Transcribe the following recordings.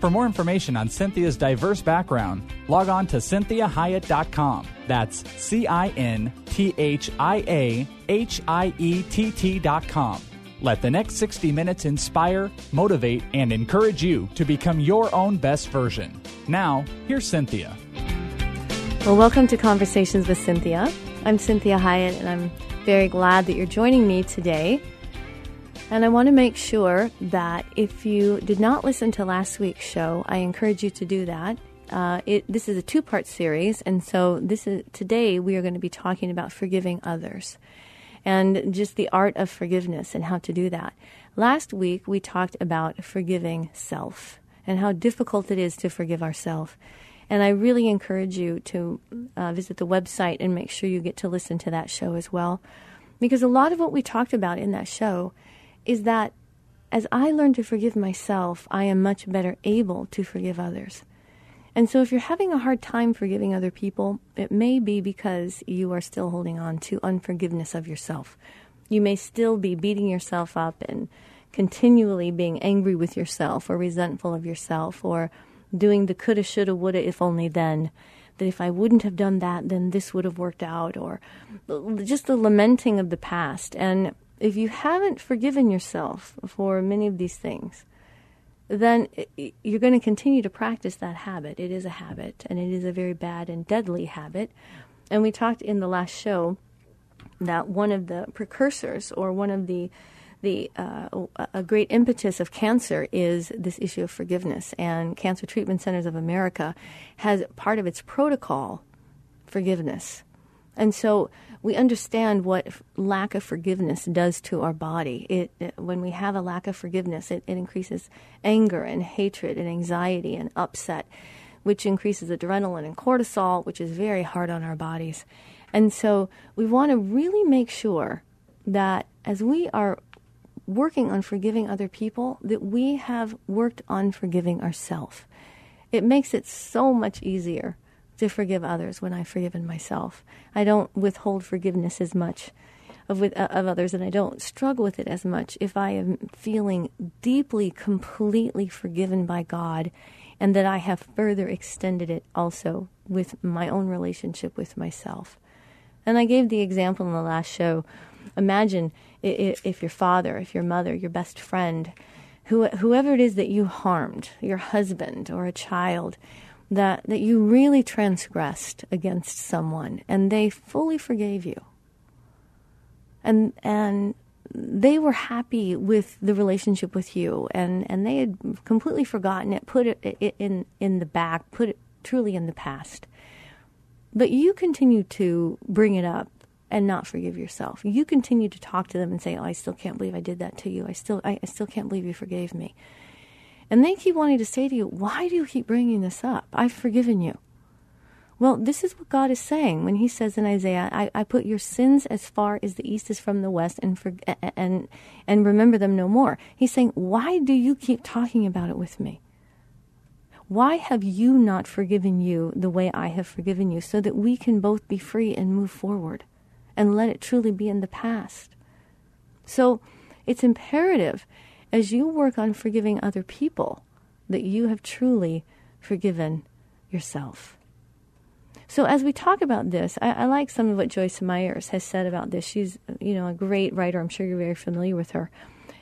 For more information on Cynthia's diverse background, log on to cinthiahiett.com. That's C I N T H I A H I E T T.com. Let the next 60 minutes inspire, motivate, and encourage you to become your own best version. Now, here's Cynthia. Well, welcome to Conversations with Cynthia. I'm Cinthia Hiett, and I'm very glad that you're joining me today. And I want to make sure that if you did not listen to last week's show, I encourage you to do that. Uh, it, this is a two-part series, and so this is today we are going to be talking about forgiving others and just the art of forgiveness and how to do that. Last week we talked about forgiving self and how difficult it is to forgive ourselves. And I really encourage you to uh, visit the website and make sure you get to listen to that show as well. Because a lot of what we talked about in that show is that as I learn to forgive myself, I am much better able to forgive others. And so if you're having a hard time forgiving other people, it may be because you are still holding on to unforgiveness of yourself. You may still be beating yourself up and continually being angry with yourself or resentful of yourself or doing the coulda, shoulda, woulda, if only then. That if I wouldn't have done that, then this would have worked out, or just the lamenting of the past. And if you haven't forgiven yourself for many of these things, then you're going to continue to practice that habit. It is a habit, and it is a very bad and deadly habit. And we talked in the last show that one of the precursors, or one of the the uh, a great impetus of cancer is this issue of forgiveness. And Cancer Treatment Centers of America has part of its protocol forgiveness. And so we understand what lack of forgiveness does to our body. It, it, when we have a lack of forgiveness, it, it increases anger and hatred and anxiety and upset, which increases adrenaline and cortisol, which is very hard on our bodies. And so we want to really make sure that as we are working on forgiving other people, that we have worked on forgiving ourselves. It makes it so much easier to forgive others when I've forgiven myself. I don't withhold forgiveness as much of with, uh, of others, and I don't struggle with it as much if I am feeling deeply, completely forgiven by God, and that I have further extended it also with my own relationship with myself. And I gave the example in the last show. Imagine if, your father, if your mother, your best friend, who, whoever it is that you harmed, your husband or a child, that, that you really transgressed against someone and they fully forgave you. And, and they were happy with the relationship with you and, and they had completely forgotten it, put it in, in the back, put it truly in the past. But you continue to bring it up and not forgive yourself. You continue to talk to them and say, "Oh, I still can't believe I did that to you. I still I, I still can't believe you forgave me." And they keep wanting to say to you, Why do you keep bringing this up? I've forgiven you. Well, this is what God is saying when He says in Isaiah, I, I put your sins as far as the east is from the west and, for, and, and remember them no more. He's saying, Why do you keep talking about it with me? Why have you not forgiven you the way I have forgiven you so that we can both be free and move forward and let it truly be in the past? So it's imperative as you work on forgiving other people, that you have truly forgiven yourself. So as we talk about this, I, I, like some of what Joyce Myers has said about this. She's, you know, a great writer. I'm sure you're very familiar with her.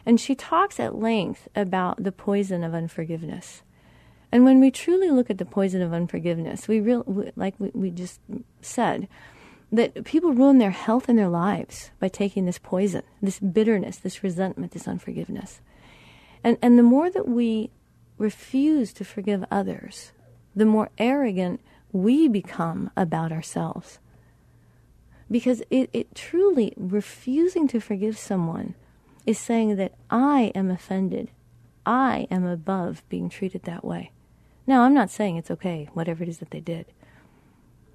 And she talks at length about the poison of unforgiveness. And when we truly look at the poison of unforgiveness, we real, like we, we just said, that people ruin their health and their lives by taking this poison, this bitterness, this resentment, this unforgiveness. And, and the more that we refuse to forgive others, the more arrogant we become about ourselves. Because it, it truly, refusing to forgive someone is saying that I am offended. I am above being treated that way. Now, I'm not saying it's okay, whatever it is that they did.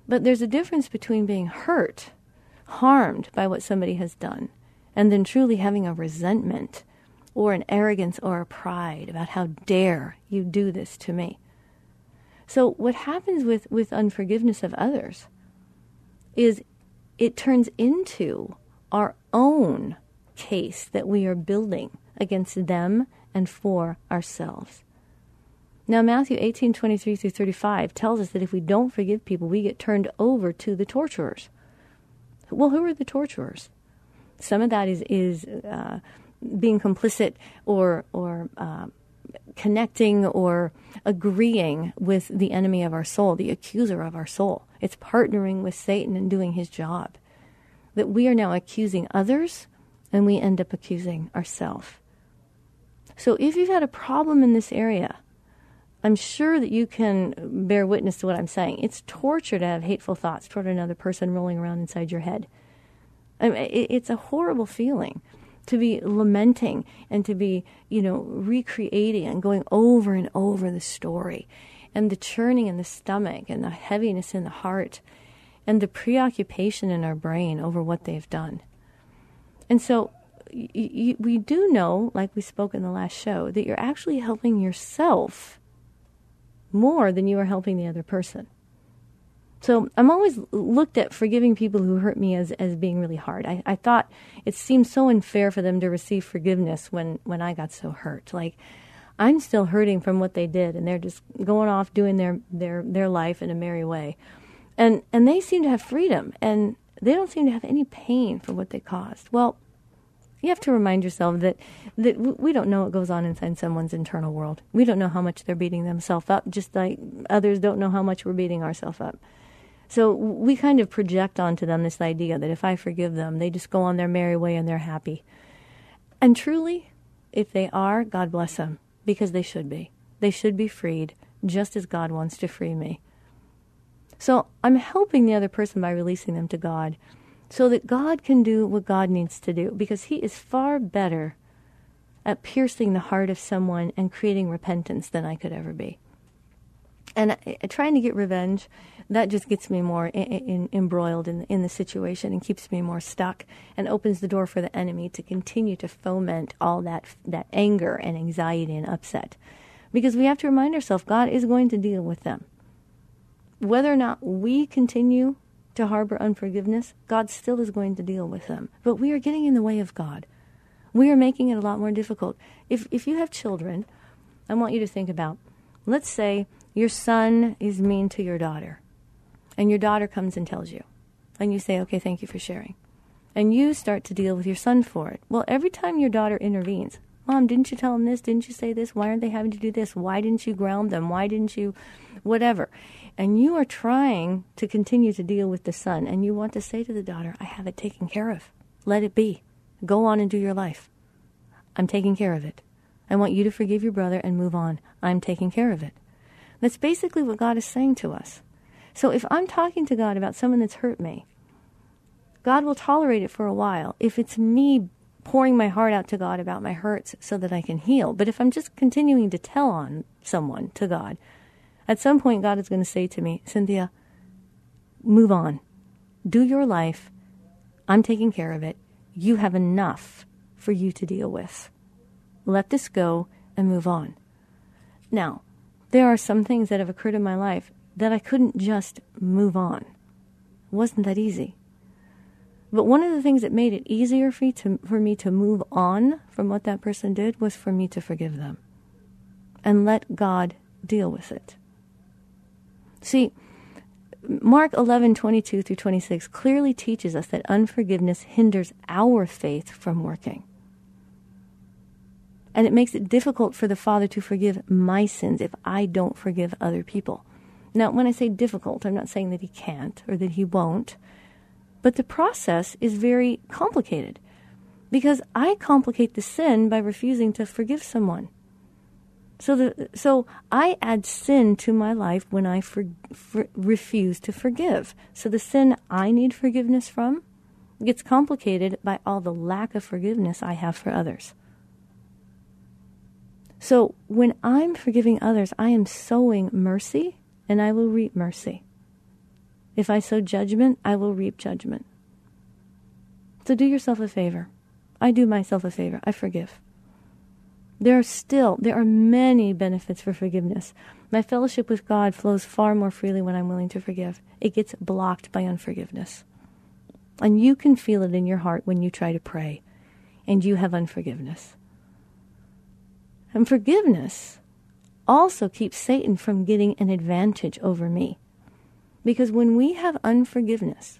But there's a difference between being hurt, harmed by what somebody has done, and then truly having a resentment or an arrogance or a pride about how dare you do this to me. So, what happens with, with unforgiveness of others is it turns into our own case that we are building against them and for ourselves. Now, Matthew 18, 23 through 35 tells us that if we don't forgive people, we get turned over to the torturers. Well, who are the torturers? Some of that is, is uh, being complicit or, or uh, connecting or agreeing with the enemy of our soul, the accuser of our soul. It's partnering with Satan and doing his job. That we are now accusing others and we end up accusing ourselves. So if you've had a problem in this area, I'm sure that you can bear witness to what I'm saying. It's torture to have hateful thoughts toward another person rolling around inside your head. I mean, it's a horrible feeling to be lamenting and to be, you know, recreating and going over and over the story and the churning in the stomach and the heaviness in the heart and the preoccupation in our brain over what they've done. And so y- y- we do know, like we spoke in the last show, that you're actually helping yourself more than you are helping the other person. So I'm always looked at forgiving people who hurt me as, as being really hard. I, I thought it seemed so unfair for them to receive forgiveness when, when I got so hurt. Like I'm still hurting from what they did and they're just going off doing their, their, their life in a merry way. And and they seem to have freedom and they don't seem to have any pain for what they caused. Well, you have to remind yourself that that we don't know what goes on inside someone's internal world. We don't know how much they're beating themselves up, just like others don't know how much we're beating ourselves up. So we kind of project onto them this idea that if I forgive them, they just go on their merry way and they're happy. And truly, if they are, God bless them, because they should be. They should be freed, just as God wants to free me. So I'm helping the other person by releasing them to God so that God can do what God needs to do because He is far better at piercing the heart of someone and creating repentance than I could ever be. And trying to get revenge, that just gets me more in, in, embroiled in, in the situation and keeps me more stuck and opens the door for the enemy to continue to foment all that, that anger and anxiety and upset. Because we have to remind ourselves God is going to deal with them. Whether or not we continue to harbor unforgiveness, God still is going to deal with them. But we are getting in the way of God. We are making it a lot more difficult. If, if you have children, I want you to think about let's say your son is mean to your daughter, and your daughter comes and tells you, and you say, okay, thank you for sharing. And you start to deal with your son for it. Well, every time your daughter intervenes, Mom, didn't you tell them this? Didn't you say this? Why aren't they having to do this? Why didn't you ground them? Why didn't you, whatever? and you are trying to continue to deal with the son, and you want to say to the daughter, I have it taken care of. Let it be. Go on and do your life. I'm taking care of it. I want you to forgive your brother and move on. I'm taking care of it. That's basically what God is saying to us. So if I'm talking to God about someone that's hurt me, God will tolerate it for a while if it's me pouring my heart out to God about my hurts so that I can heal. But if I'm just continuing to tell on someone to God, at some point, God is going to say to me, Cynthia, move on. Do your life. I'm taking care of it. You have enough for you to deal with. Let this go and move on. Now, there are some things that have occurred in my life that I couldn't just move on. It wasn't that easy. But one of the things that made it easier for me, to, for me to move on from what that person did was for me to forgive them and let God deal with it. See, Mark 11, 22 through 26 clearly teaches us that unforgiveness hinders our faith from working. And it makes it difficult for the Father to forgive my sins if I don't forgive other people. Now, when I say difficult, I'm not saying that He can't or that He won't, But the process is very complicated because I complicate the sin by refusing to forgive someone. So, the, so I add sin to my life when I for, for, refuse to forgive. So the sin I need forgiveness from gets complicated by all the lack of forgiveness I have for others. So when I'm forgiving others, I am sowing mercy and I will reap mercy. If I sow judgment, I will reap judgment. So do yourself a favor. I do myself a favor. I forgive. There are still, there are many benefits for forgiveness. My fellowship with God flows far more freely when I'm willing to forgive. It gets blocked by unforgiveness. And you can feel it in your heart when you try to pray and you have unforgiveness. And forgiveness also keeps Satan from getting an advantage over me. Because when we have unforgiveness,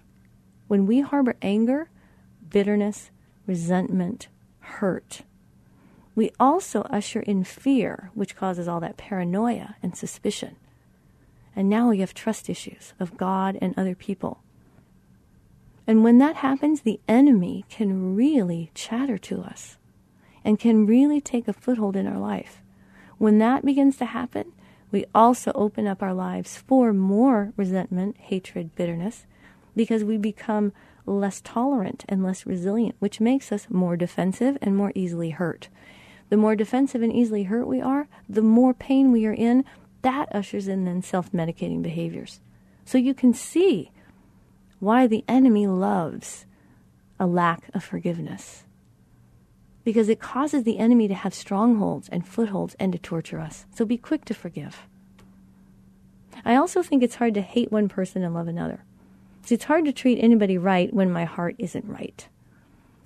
when we harbor anger, bitterness, resentment, hurt, we also usher in fear, which causes all that paranoia and suspicion. And now we have trust issues of God and other people. And when that happens, the enemy can really chatter to us and can really take a foothold in our life. When that begins to happen, we also open up our lives for more resentment, hatred, bitterness, because we become less tolerant and less resilient, which makes us more defensive and more easily hurt. The more defensive and easily hurt we are, the more pain we are in, that ushers in then self medicating behaviors. So you can see why the enemy loves a lack of forgiveness. Because it causes the enemy to have strongholds and footholds and to torture us. So be quick to forgive. I also think it's hard to hate one person and love another. It's hard to treat anybody right when my heart isn't right.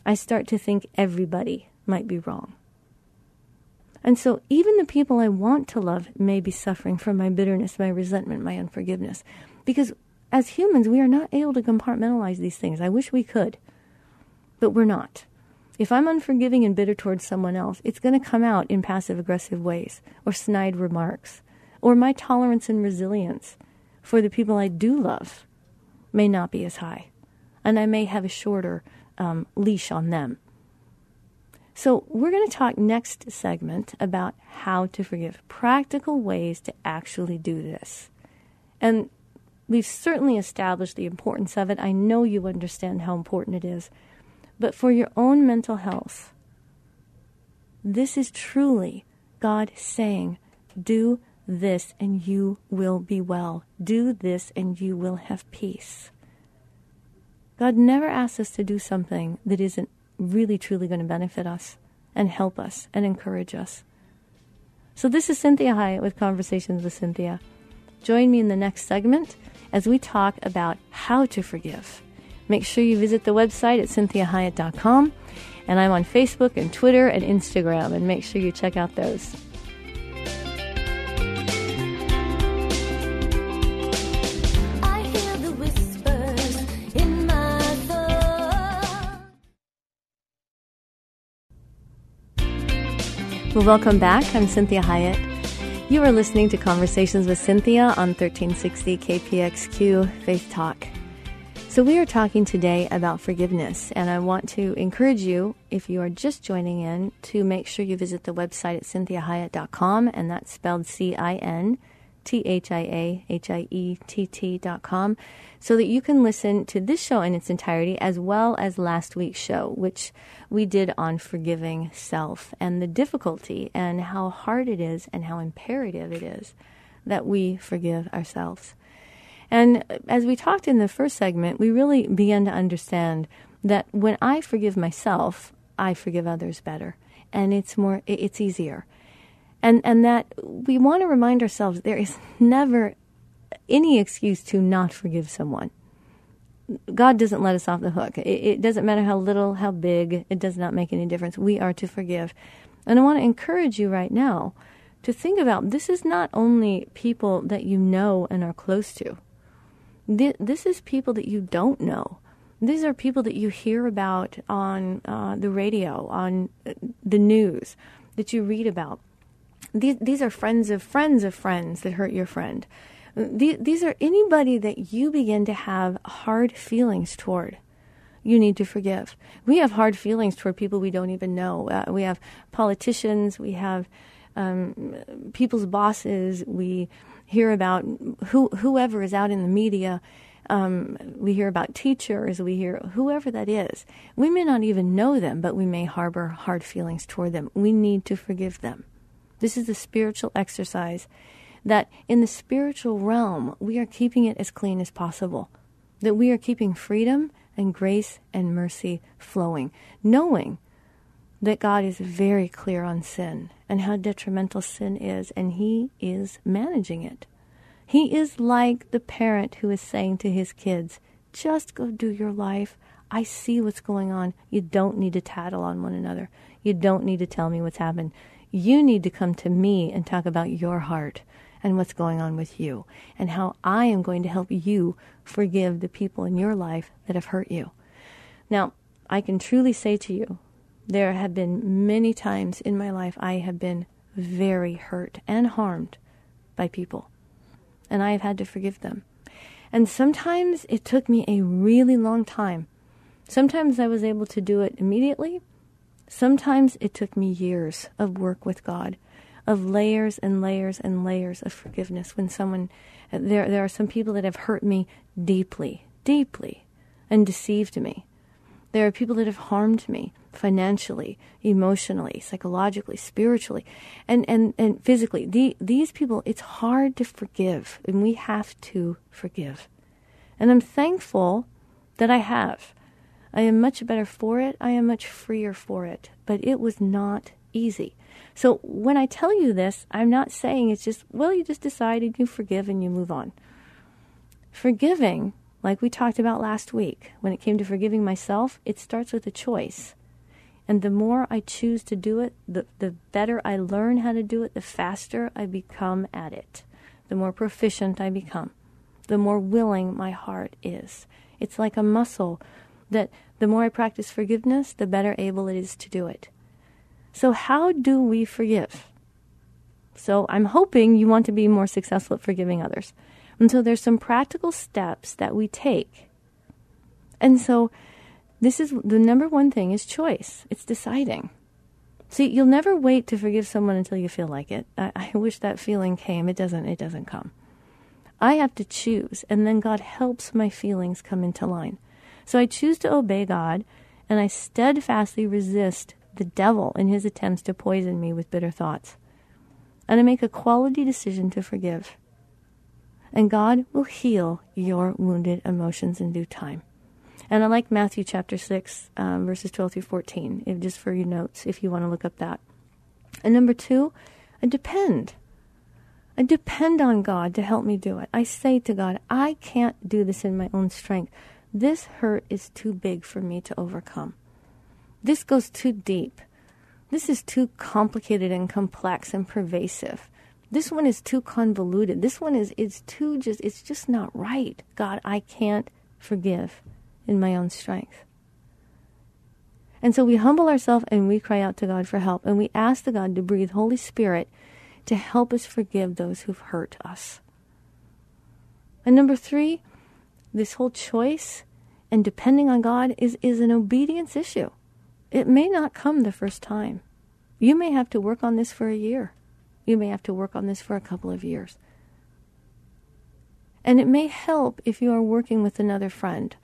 I start to think everybody might be wrong. And so even the people I want to love may be suffering from my bitterness, my resentment, my unforgiveness. Because as humans, we are not able to compartmentalize these things. I wish we could, but we're not. If I'm unforgiving and bitter towards someone else, it's going to come out in passive aggressive ways or snide remarks, or my tolerance and resilience for the people I do love may not be as high, and I may have a shorter um, leash on them. So, we're going to talk next segment about how to forgive, practical ways to actually do this. And We've certainly established the importance of it. I know you understand how important it is. But for your own mental health, this is truly God saying, Do this and you will be well. Do this and you will have peace. God never asks us to do something that isn't really truly going to benefit us and help us and encourage us. So, this is Cinthia Hiett with Conversations with Cynthia. Join me in the next segment as we talk about how to forgive. Make sure you visit the website at cinthiahiett.com. And I'm on Facebook and Twitter and Instagram, and make sure you check out those. Well, welcome back. I'm Cinthia Hiett. You are listening to Conversations with Cynthia on 1360 KPXQ Faith Talk. So, we are talking today about forgiveness, and I want to encourage you, if you are just joining in, to make sure you visit the website at cinthiahiett.com, and that's spelled C I N T H I A H I E T T.com, so that you can listen to this show in its entirety as well as last week's show, which we did on forgiving self and the difficulty and how hard it is and how imperative it is that we forgive ourselves. And as we talked in the first segment, we really began to understand that when I forgive myself, I forgive others better. And it's more, it's easier and and that we want to remind ourselves there is never any excuse to not forgive someone. God doesn't let us off the hook. It, it, doesn't matter how little, how big, it does not make any difference. We are to forgive. And I want to encourage you right now to think about this is not only people that you know and are close to, this is people that you don't know. These are people that you hear about on uh, the radio, on uh, the news, that you read about these, these are friends of friends of friends that hurt your friend. These, these are anybody that you begin to have hard feelings toward. you need to forgive. We have hard feelings toward people we don't even know. Uh, we have politicians, we have um, people's bosses, we hear about who, whoever is out in the media. Um, we hear about teachers, we hear whoever that is. We may not even know them, but we may harbor hard feelings toward them. We need to forgive them. This is a spiritual exercise that in the spiritual realm, we are keeping it as clean as possible, that we are keeping freedom and grace and mercy flowing, knowing that God is very clear on sin and how detrimental sin is, and He is managing it. He is like the parent who is saying to his kids, just go do your life. I see what's going on. You don't need to tattle on one another. You don't need to tell me what's happened. You need to come to me and talk about your heart and what's going on with you and how I am going to help you forgive the people in your life that have hurt you. Now, I can truly say to you, there have been many times in my life I have been very hurt and harmed by people, and I have had to forgive them. And sometimes it took me a really long time. Sometimes I was able to do it immediately. Sometimes it took me years of work with God of layers and layers and layers of forgiveness when someone there there are some people that have hurt me deeply deeply and deceived me there are people that have harmed me financially emotionally psychologically spiritually and and and physically. The, these people it's hard to forgive and we have to forgive. And i'm thankful that i have. I am much better for it. I am much freer for it. But it was not easy. So when I tell you this, I'm not saying it's just, well, you just decided you forgive and you move on. Forgiving, like we talked about last week, when it came to forgiving myself, it starts with a choice. And the more I choose to do it, the, the better I learn how to do it, the faster I become at it, the more proficient I become, the more willing my heart is. It's like a muscle that the more I practice forgiveness, the better able it is to do it. So, how do we forgive? So, I'm hoping you want to be more successful at forgiving others. And so, there's some practical steps that we take. And so, this is the number one thing is choice. It's deciding. See, you'll never wait to forgive someone until you feel like it. I, I wish that feeling came. It doesn't. It doesn't come. I have to choose, and then God helps my feelings come into line. So I choose to obey God, and I steadfastly resist the devil in his attempts to poison me with bitter thoughts. And I make a quality decision to forgive. And God will heal your wounded emotions in due time. And I like Matthew chapter 6, um, verses 12 through 14, if, just for your notes, if you want to look up that. And number two, I depend. I depend on God to help me do it. I say to God, I can't do this in my own strength. This hurt is too big for me to overcome. This goes too deep. This is too complicated and complex and pervasive. This one is too convoluted. This one is it's too just it's just not right. God, I can't forgive in my own strength. And so we humble ourselves and we cry out to God for help and we ask the God to breathe Holy Spirit to help us forgive those who've hurt us. And number 3, this whole choice and depending on God is is an obedience issue. It may not come the first time. You may have to work on this for a year. You may have to work on this for a couple of years. And it may help if you are working with another friend,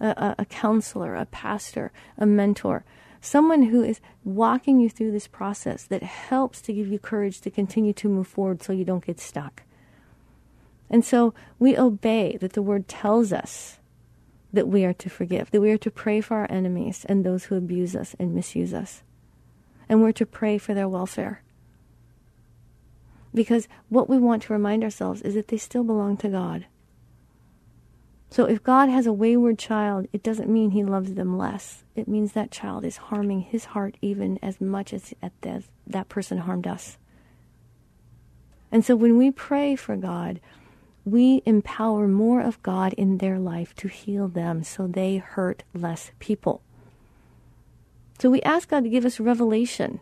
a, a, counselor, a pastor, a mentor, someone who is walking you through this process that helps to give you courage to continue to move forward so you don't get stuck. And so we obey that the word tells us that we are to forgive, that we are to pray for our enemies and those who abuse us and misuse us. And we're to pray for their welfare. Because what we want to remind ourselves is that they still belong to God. So if God has a wayward child, it doesn't mean he loves them less. It means that child is harming his heart even as much as that person harmed us. And so when we pray for God, we empower more of God in their life to heal them so they hurt less people. So we ask God to give us revelation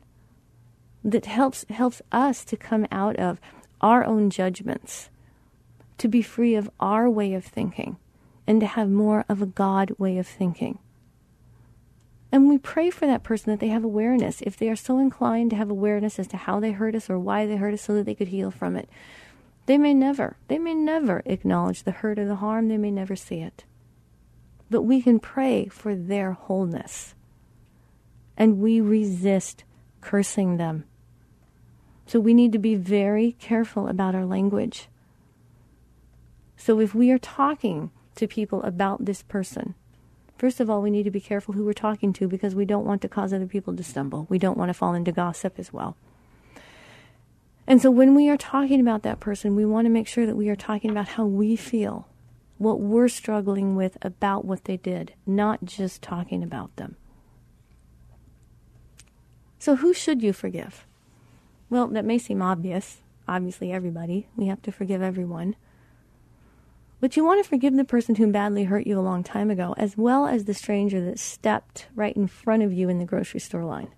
that helps helps us to come out of our own judgments, to be free of our way of thinking, and to have more of a God way of thinking. And we pray for that person that they have awareness. If they are so inclined to have awareness as to how they hurt us or why they hurt us so that they could heal from it, they may never, they may never acknowledge the hurt or the harm. They may never see it. But we can pray for their wholeness. And we resist cursing them. So we need to be very careful about our language. So if we are talking to people about this person, first of all, we need to be careful who we're talking to because we don't want to cause other people to stumble. We don't want to fall into gossip as well. And so when we are talking about that person, we want to make sure that we are talking about how we feel, what we're struggling with about what they did, not just talking about them. So who should you forgive? Well, that may seem obvious. Obviously, everybody. We have to forgive everyone. But you want to forgive the person who badly hurt you a long time ago, as well as the stranger that stepped right in front of you in the grocery store line.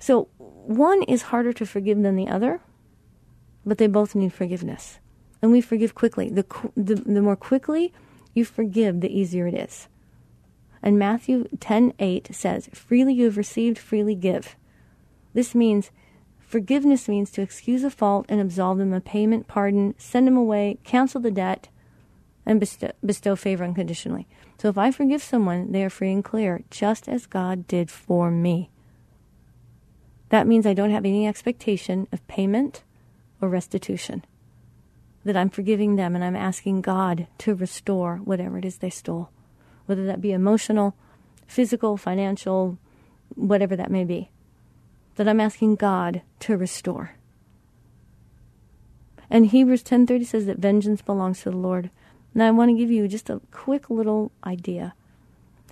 So, one is harder to forgive than the other, but they both need forgiveness. And we forgive quickly. The, the, the more quickly you forgive, the easier it is. And Matthew 10:8 says, "Freely you have received, freely give." This means forgiveness means to excuse a fault and absolve them of payment, pardon, send them away, cancel the debt, and bestow, bestow favor unconditionally. So if I forgive someone, they are free and clear, just as God did for me. That means I don't have any expectation of payment or restitution. That I'm forgiving them and I'm asking God to restore whatever it is they stole, whether that be emotional, physical, financial, whatever that may be that I'm asking God to restore. And Hebrews 10:30 says that vengeance belongs to the Lord. Now I want to give you just a quick little idea.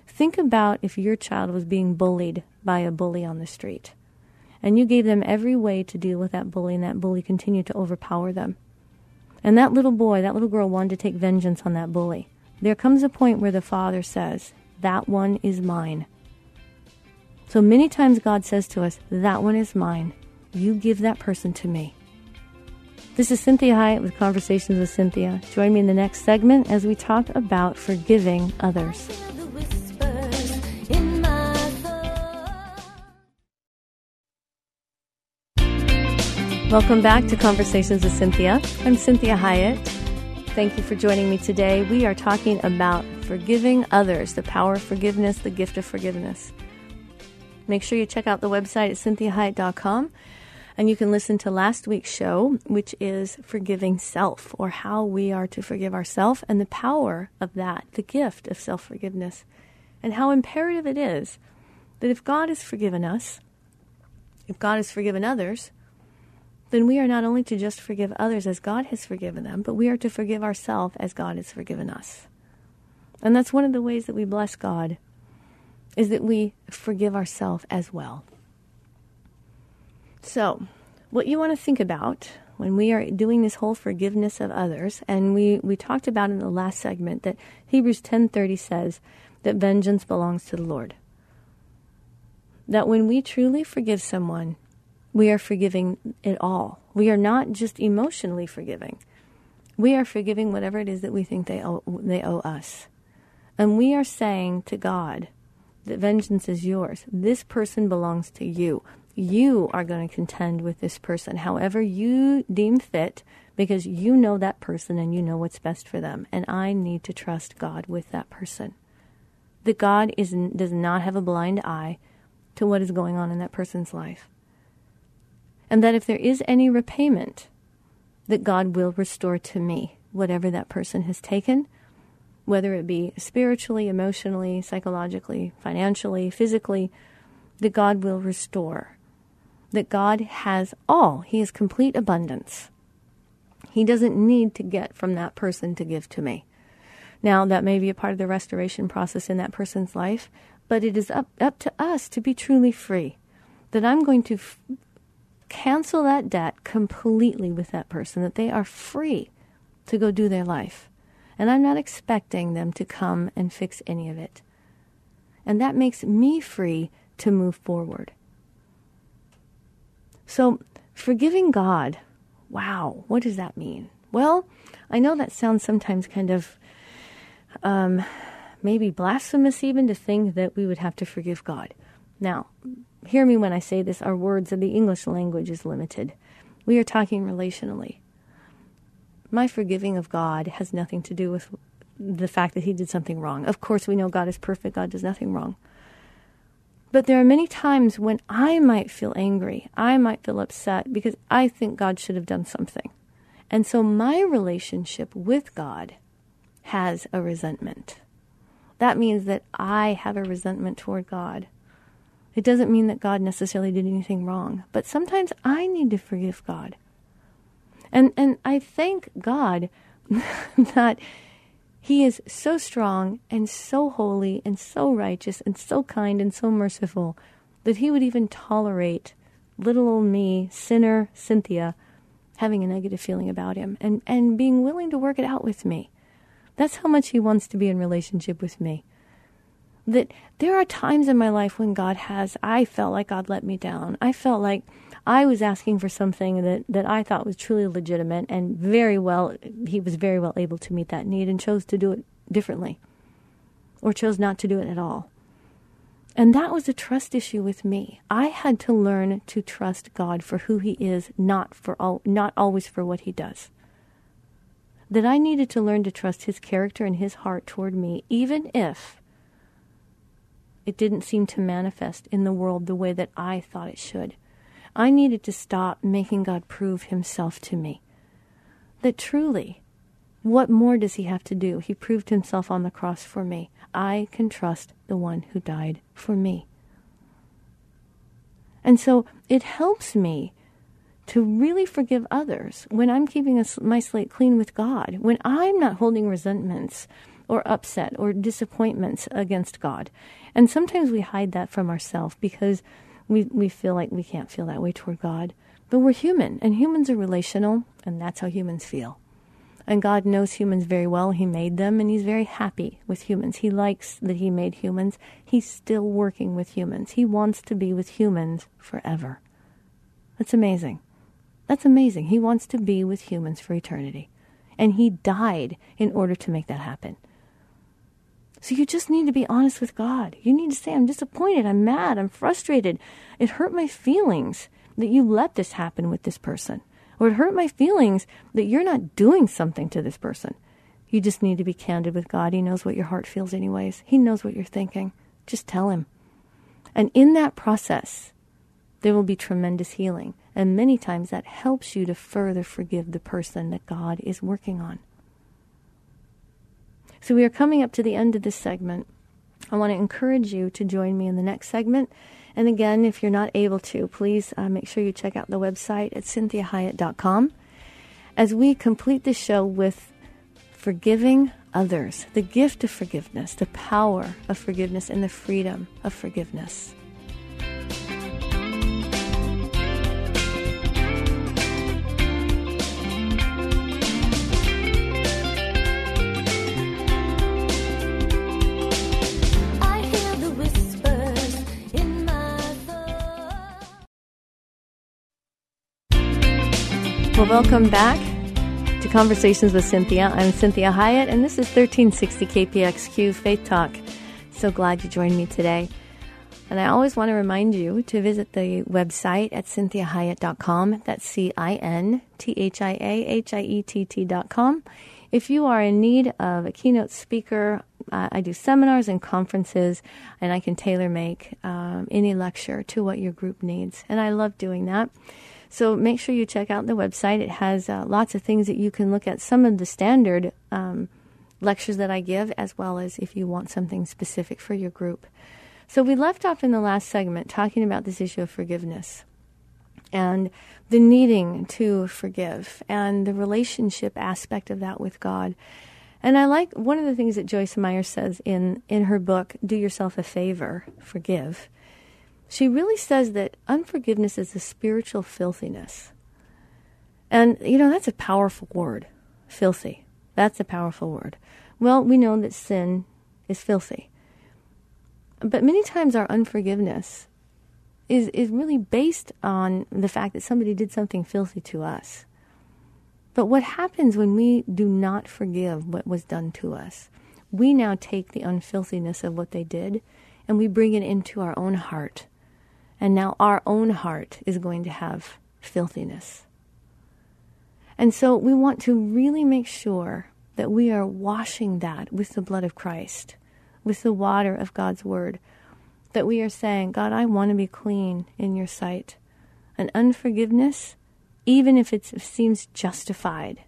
Think about if your child was being bullied by a bully on the street and you gave them every way to deal with that bully and that bully continued to overpower them. And that little boy, that little girl wanted to take vengeance on that bully. There comes a point where the father says, "That one is mine." So many times God says to us, That one is mine. You give that person to me. This is Cinthia Hiett with Conversations with Cynthia. Join me in the next segment as we talk about forgiving others. Welcome back to Conversations with Cynthia. I'm Cinthia Hiett. Thank you for joining me today. We are talking about forgiving others, the power of forgiveness, the gift of forgiveness. Make sure you check out the website at cinthiahiett.com. And you can listen to last week's show, which is Forgiving Self, or how we are to forgive ourselves and the power of that, the gift of self forgiveness, and how imperative it is that if God has forgiven us, if God has forgiven others, then we are not only to just forgive others as God has forgiven them, but we are to forgive ourselves as God has forgiven us. And that's one of the ways that we bless God is that we forgive ourselves as well. So, what you want to think about when we are doing this whole forgiveness of others, and we, we talked about in the last segment that Hebrews 10:30 says that vengeance belongs to the Lord. That when we truly forgive someone, we are forgiving it all. We are not just emotionally forgiving. We are forgiving whatever it is that we think they owe, they owe us. And we are saying to God, that vengeance is yours. This person belongs to you. You are going to contend with this person however you deem fit because you know that person and you know what's best for them. And I need to trust God with that person. That God is, does not have a blind eye to what is going on in that person's life. And that if there is any repayment, that God will restore to me whatever that person has taken whether it be spiritually, emotionally, psychologically, financially, physically, that God will restore. That God has all, He has complete abundance. He doesn't need to get from that person to give to me. Now, that may be a part of the restoration process in that person's life, but it is up, up to us to be truly free. That I'm going to f- cancel that debt completely with that person, that they are free to go do their life and I'm not expecting them to come and fix any of it. And that makes me free to move forward. So, forgiving God, wow, what does that mean? Well, I know that sounds sometimes kind of um, maybe blasphemous even to think that we would have to forgive God. Now, hear me when I say this our words of the English language is limited. We are talking relationally. My forgiving of God has nothing to do with the fact that he did something wrong. Of course, we know God is perfect, God does nothing wrong. But there are many times when I might feel angry, I might feel upset because I think God should have done something. And so my relationship with God has a resentment. That means that I have a resentment toward God. It doesn't mean that God necessarily did anything wrong, but sometimes I need to forgive God. And and I thank God that he is so strong and so holy and so righteous and so kind and so merciful that he would even tolerate little old me, sinner Cynthia, having a negative feeling about him and, and being willing to work it out with me. That's how much he wants to be in relationship with me. That there are times in my life when God has, I felt like God let me down. I felt like I was asking for something that, that I thought was truly legitimate and very well, he was very well able to meet that need and chose to do it differently or chose not to do it at all. And that was a trust issue with me. I had to learn to trust God for who he is, not for all, not always for what he does. That I needed to learn to trust his character and his heart toward me, even if it didn't seem to manifest in the world the way that I thought it should. I needed to stop making God prove himself to me. That truly, what more does he have to do? He proved himself on the cross for me. I can trust the one who died for me. And so it helps me to really forgive others when I'm keeping a, my slate clean with God, when I'm not holding resentments or upset or disappointments against God. And sometimes we hide that from ourselves because we, we feel like we can't feel that way toward God. But we're human, and humans are relational, and that's how humans feel. And God knows humans very well. He made them, and He's very happy with humans. He likes that He made humans. He's still working with humans. He wants to be with humans forever. That's amazing. That's amazing. He wants to be with humans for eternity. And He died in order to make that happen. So you just need to be honest with God. You need to say, I'm disappointed, I'm mad, I'm frustrated. It hurt my feelings that you let this happen with this person. Or it hurt my feelings that you're not doing something to this person. You just need to be candid with God. He knows what your heart feels, anyways. He knows what you're thinking. Just tell Him. And in that process, there will be tremendous healing. And many times that helps you to further forgive the person that God is working on. So we are coming up to the end of this segment. I want to encourage you to join me in the next segment. And again, if you're not able to, please uh, make sure you check out the website at cinthiahiett.com as we complete the show with forgiving others, the gift of forgiveness, the power of forgiveness, and the freedom of forgiveness. Welcome back to Conversations with Cynthia. I'm Cinthia Hiett, and this is 1360 KPXQ Faith Talk. So glad you joined me today. And I always want to remind you to visit the website at cinthiahiett.com. That's C I N T H I A H I E T T.com. If you are in need of a keynote speaker, uh, I do seminars and conferences, and I can tailor make um, any lecture to what your group needs. And I love doing that. So make sure you check out the website. It has uh, lots of things that you can look at, some of the standard um, lectures that I give, as well as if you want something specific for your group. So we left off in the last segment talking about this issue of forgiveness and the needing to forgive and the relationship aspect of that with God. And I like one of the things that Joyce Meyer says in, in her book, Do Yourself a Favor, Forgive she really says that unforgiveness is a spiritual filthiness. And, you know, that's a powerful word. Filthy. That's a powerful word. Well, we know that sin is filthy. But many times our unforgiveness is, is really based on the fact that somebody did something filthy to us. But what happens when we do not forgive what was done to us? we now take the unfilthiness of what they did and we bring it into our own heart. And now our own heart is going to have filthiness. And so we want to really make sure that we are washing that with the blood of Christ, with the water of God's Word, that we are saying, God, I want to be clean in your sight. And unforgiveness, even if it seems justified,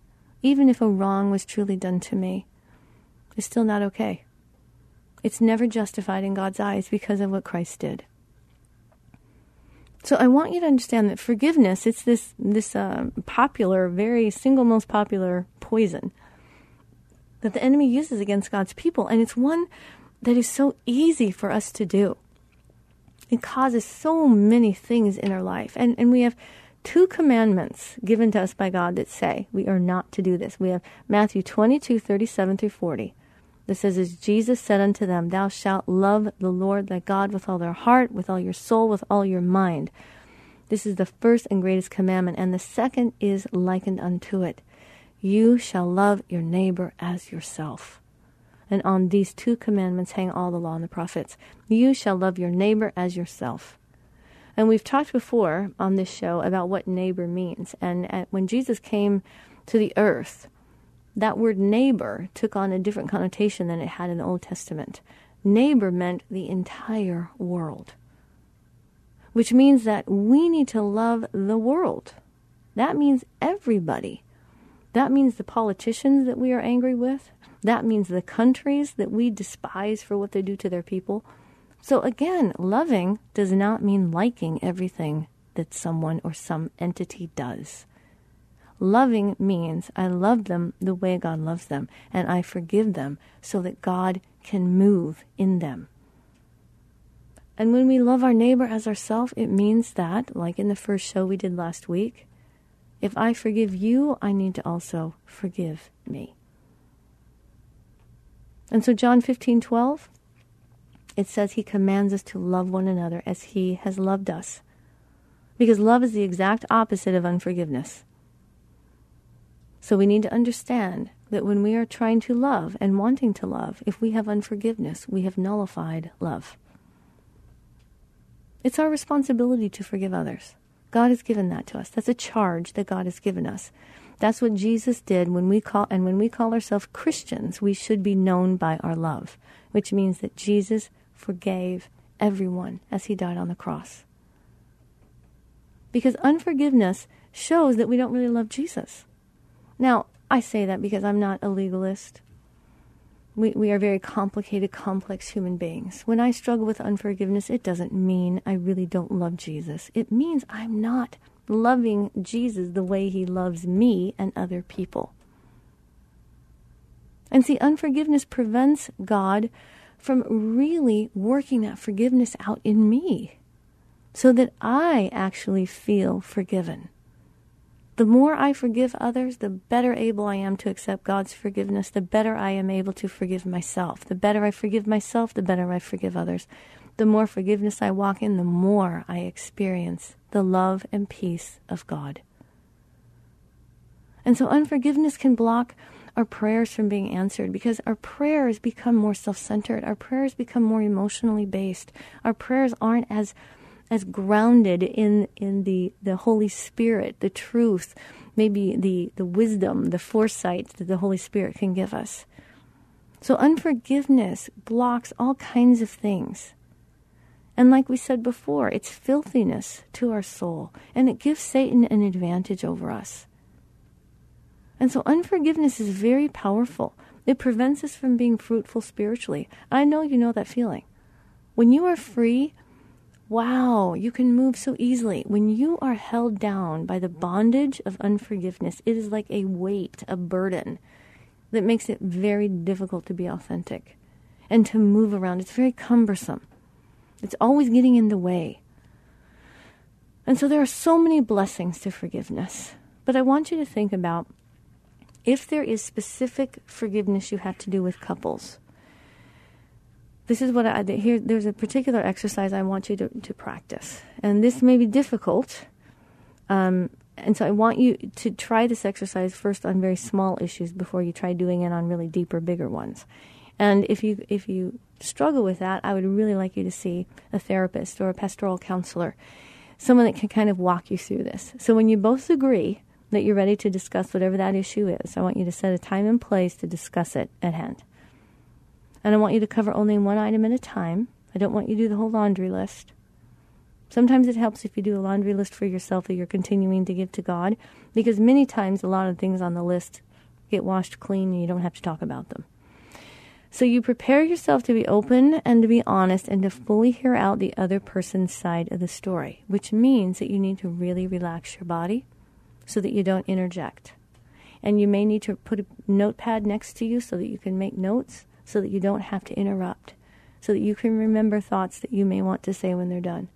even if a wrong was truly done to me, is still not okay. It's never justified in God's eyes because of what Christ did. So I want you to understand that forgiveness, it's this, this uh, popular, very single most popular poison that the enemy uses against God's people. And it's one that is so easy for us to do. It causes so many things in our life. And, and we have two commandments given to us by God that say we are not to do this. We have Matthew 22, 37 through 40. That says, As Jesus said unto them, Thou shalt love the Lord thy God with all their heart, with all your soul, with all your mind. This is the first and greatest commandment, and the second is likened unto it. You shall love your neighbor as yourself. And on these two commandments hang all the law and the prophets. You shall love your neighbor as yourself. And we've talked before on this show about what neighbor means. And when Jesus came to the earth, that word neighbor took on a different connotation than it had in the Old Testament. Neighbor meant the entire world, which means that we need to love the world. That means everybody. That means the politicians that we are angry with. That means the countries that we despise for what they do to their people. So again, loving does not mean liking everything that someone or some entity does. Loving means I love them the way God loves them, and I forgive them so that God can move in them. And when we love our neighbor as ourselves, it means that, like in the first show we did last week, if I forgive you, I need to also forgive me. And so John 15, 12, it says he commands us to love one another as he has loved us. Because love is the exact opposite of unforgiveness. So we need to understand that when we are trying to love and wanting to love, if we have unforgiveness, we have nullified love. It's our responsibility to forgive others. God has given that to us. That's a charge that God has given us. That's what Jesus did when we call and when we call ourselves Christians, we should be known by our love, which means that Jesus forgave everyone as he died on the cross. Because unforgiveness shows that we don't really love Jesus. Now, I say that because I'm not a legalist. We, we are very complicated, complex human beings. When I struggle with unforgiveness, it doesn't mean I really don't love Jesus. It means I'm not loving Jesus the way he loves me and other people. And see, unforgiveness prevents God from really working that forgiveness out in me so that I actually feel forgiven. The more I forgive others, the better able I am to accept God's forgiveness, the better I am able to forgive myself. The better I forgive myself, the better I forgive others. The more forgiveness I walk in, the more I experience the love and peace of God. And so unforgiveness can block our prayers from being answered because our prayers become more self centered. Our prayers become more emotionally based. Our prayers aren't as as grounded in in the the Holy Spirit, the truth, maybe the the wisdom, the foresight that the Holy Spirit can give us. So unforgiveness blocks all kinds of things. And like we said before, it's filthiness to our soul, and it gives Satan an advantage over us. And so unforgiveness is very powerful. It prevents us from being fruitful spiritually. I know you know that feeling. When you are free Wow, you can move so easily. When you are held down by the bondage of unforgiveness, it is like a weight, a burden that makes it very difficult to be authentic and to move around. It's very cumbersome, it's always getting in the way. And so there are so many blessings to forgiveness. But I want you to think about if there is specific forgiveness you have to do with couples this is what I here. There's a particular exercise I want you to, to practice, and this may be difficult. Um, and so I want you to try this exercise first on very small issues before you try doing it on really deeper, bigger ones. And if you if you struggle with that, I would really like you to see a therapist or a pastoral counselor, someone that can kind of walk you through this. So when you both agree that you're ready to discuss whatever that issue is, I want you to set a time and place to discuss it at hand. And I want you to cover only one item at a time. I don't want you to do the whole laundry list. Sometimes it helps if you do a laundry list for yourself that you're continuing to give to God, because many times a lot of things on the list get washed clean and you don't have to talk about them. So you prepare yourself to be open and to be honest and to fully hear out the other person's side of the story, which means that you need to really relax your body so that you don't interject. And you may need to put a notepad next to you so that you can make notes so that you don't have to interrupt, so that you can remember thoughts that you may want to say when they're done.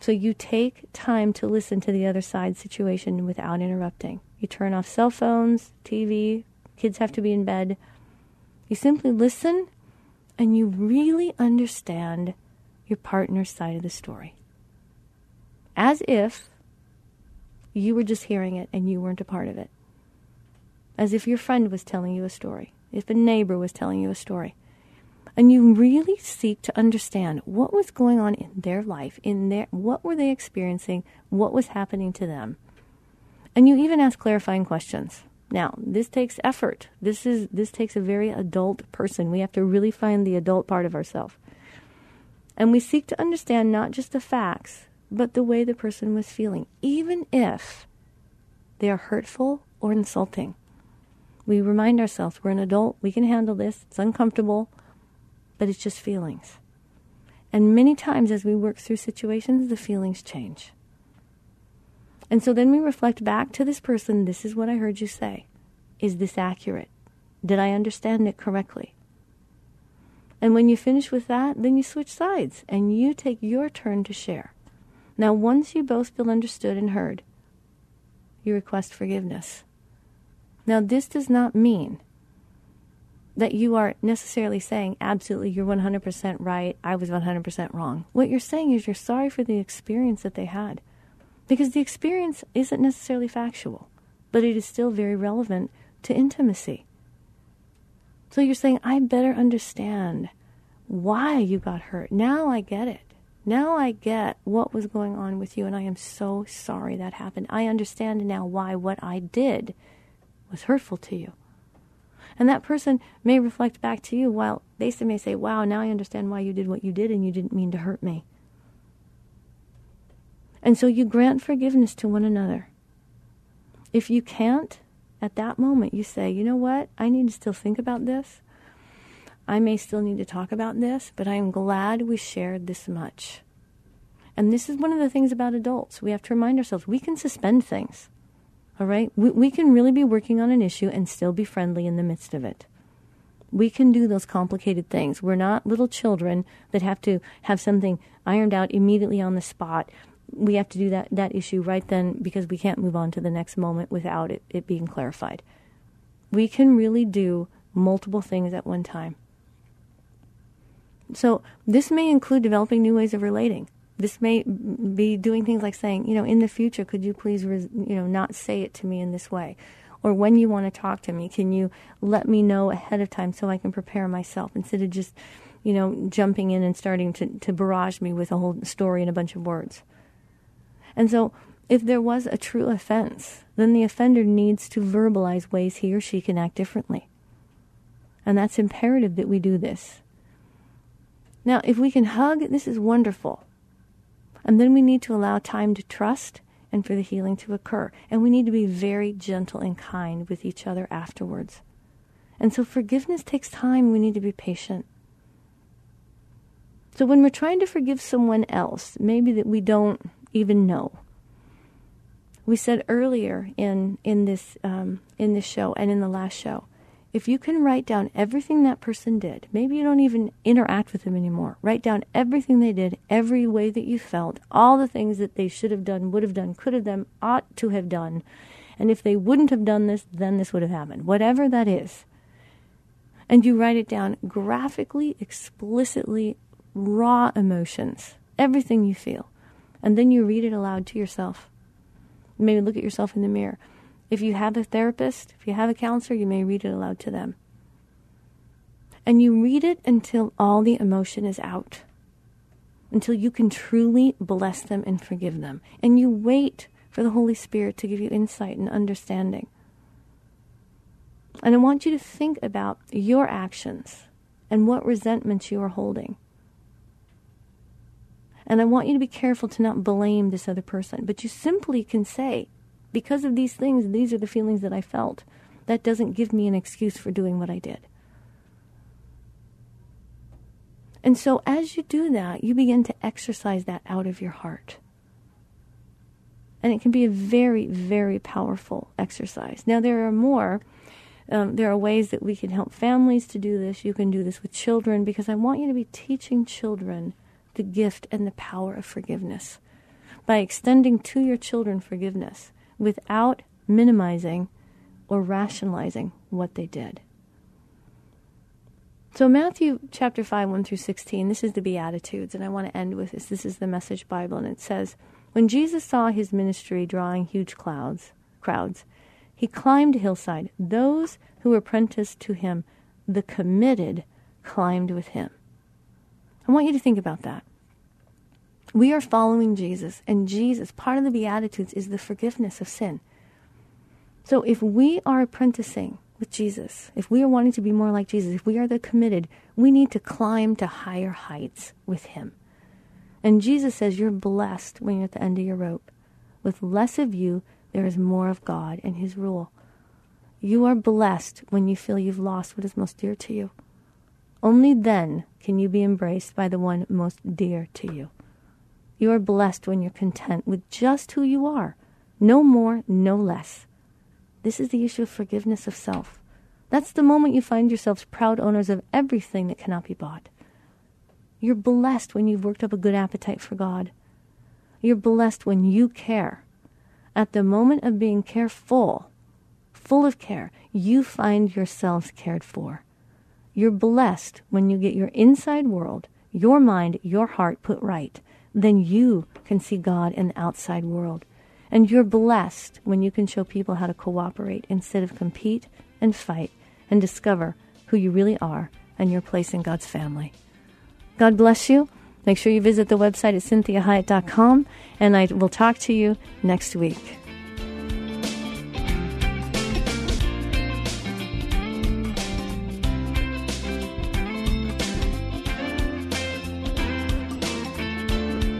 So you take time to listen to the other side situation without interrupting. You turn off cell phones, TV, kids have to be in bed. You simply listen and you really understand your partner's side of the story. As if you were just hearing it and you weren't a part of it. As if your friend was telling you a story, if a neighbor was telling you a story and you really seek to understand what was going on in their life, in their what were they experiencing, what was happening to them. And you even ask clarifying questions. Now, this takes effort. This is this takes a very adult person. We have to really find the adult part of ourselves. And we seek to understand not just the facts, but the way the person was feeling, even if they are hurtful or insulting. We remind ourselves we're an adult, we can handle this, it's uncomfortable, but it's just feelings. And many times as we work through situations, the feelings change. And so then we reflect back to this person this is what I heard you say. Is this accurate? Did I understand it correctly? And when you finish with that, then you switch sides and you take your turn to share. Now, once you both feel understood and heard, you request forgiveness. Now, this does not mean that you are necessarily saying, absolutely, you're 100% right, I was 100% wrong. What you're saying is you're sorry for the experience that they had. Because the experience isn't necessarily factual, but it is still very relevant to intimacy. So you're saying, I better understand why you got hurt. Now I get it. Now I get what was going on with you, and I am so sorry that happened. I understand now why what I did was hurtful to you. And that person may reflect back to you while they may say, Wow, now I understand why you did what you did and you didn't mean to hurt me. And so you grant forgiveness to one another. If you can't, at that moment, you say, You know what? I need to still think about this. I may still need to talk about this, but I am glad we shared this much. And this is one of the things about adults. We have to remind ourselves we can suspend things. All right? We, we can really be working on an issue and still be friendly in the midst of it. We can do those complicated things. We're not little children that have to have something ironed out immediately on the spot. We have to do that, that issue right then because we can't move on to the next moment without it, it being clarified. We can really do multiple things at one time. So, this may include developing new ways of relating. This may be doing things like saying, you know, in the future, could you please, res- you know, not say it to me in this way? Or when you want to talk to me, can you let me know ahead of time so I can prepare myself instead of just, you know, jumping in and starting to, to barrage me with a whole story and a bunch of words. And so, if there was a true offense, then the offender needs to verbalize ways he or she can act differently. And that's imperative that we do this. Now, if we can hug, this is wonderful. And then we need to allow time to trust and for the healing to occur. And we need to be very gentle and kind with each other afterwards. And so forgiveness takes time. We need to be patient. So when we're trying to forgive someone else, maybe that we don't even know, we said earlier in in this um, in this show and in the last show if you can write down everything that person did, maybe you don't even interact with them anymore. Write down everything they did, every way that you felt, all the things that they should have done, would have done, could have done, ought to have done. And if they wouldn't have done this, then this would have happened. Whatever that is. And you write it down graphically, explicitly, raw emotions, everything you feel. And then you read it aloud to yourself. Maybe look at yourself in the mirror. If you have a therapist, if you have a counselor, you may read it aloud to them. And you read it until all the emotion is out, until you can truly bless them and forgive them. And you wait for the Holy Spirit to give you insight and understanding. And I want you to think about your actions and what resentments you are holding. And I want you to be careful to not blame this other person, but you simply can say, because of these things, these are the feelings that I felt. That doesn't give me an excuse for doing what I did. And so as you do that, you begin to exercise that out of your heart. And it can be a very, very powerful exercise. Now, there are more. Um, there are ways that we can help families to do this. You can do this with children because I want you to be teaching children the gift and the power of forgiveness by extending to your children forgiveness without minimizing or rationalizing what they did. So, Matthew chapter 5, 1 through 16, this is the Beatitudes, and I want to end with this. This is the Message Bible, and it says, When Jesus saw his ministry drawing huge clouds, crowds, he climbed a hillside. Those who were apprenticed to him, the committed, climbed with him. I want you to think about that. We are following Jesus, and Jesus, part of the Beatitudes is the forgiveness of sin. So if we are apprenticing with Jesus, if we are wanting to be more like Jesus, if we are the committed, we need to climb to higher heights with Him. And Jesus says, You're blessed when you're at the end of your rope. With less of you, there is more of God and His rule. You are blessed when you feel you've lost what is most dear to you. Only then can you be embraced by the one most dear to you. You are blessed when you're content with just who you are, no more, no less. This is the issue of forgiveness of self. That's the moment you find yourselves proud owners of everything that cannot be bought. You're blessed when you've worked up a good appetite for God. You're blessed when you care. At the moment of being careful, full of care, you find yourselves cared for. You're blessed when you get your inside world, your mind, your heart put right then you can see God in the outside world. And you're blessed when you can show people how to cooperate instead of compete and fight and discover who you really are and your place in God's family. God bless you. Make sure you visit the website at cinthiahiett.com, and I will talk to you next week.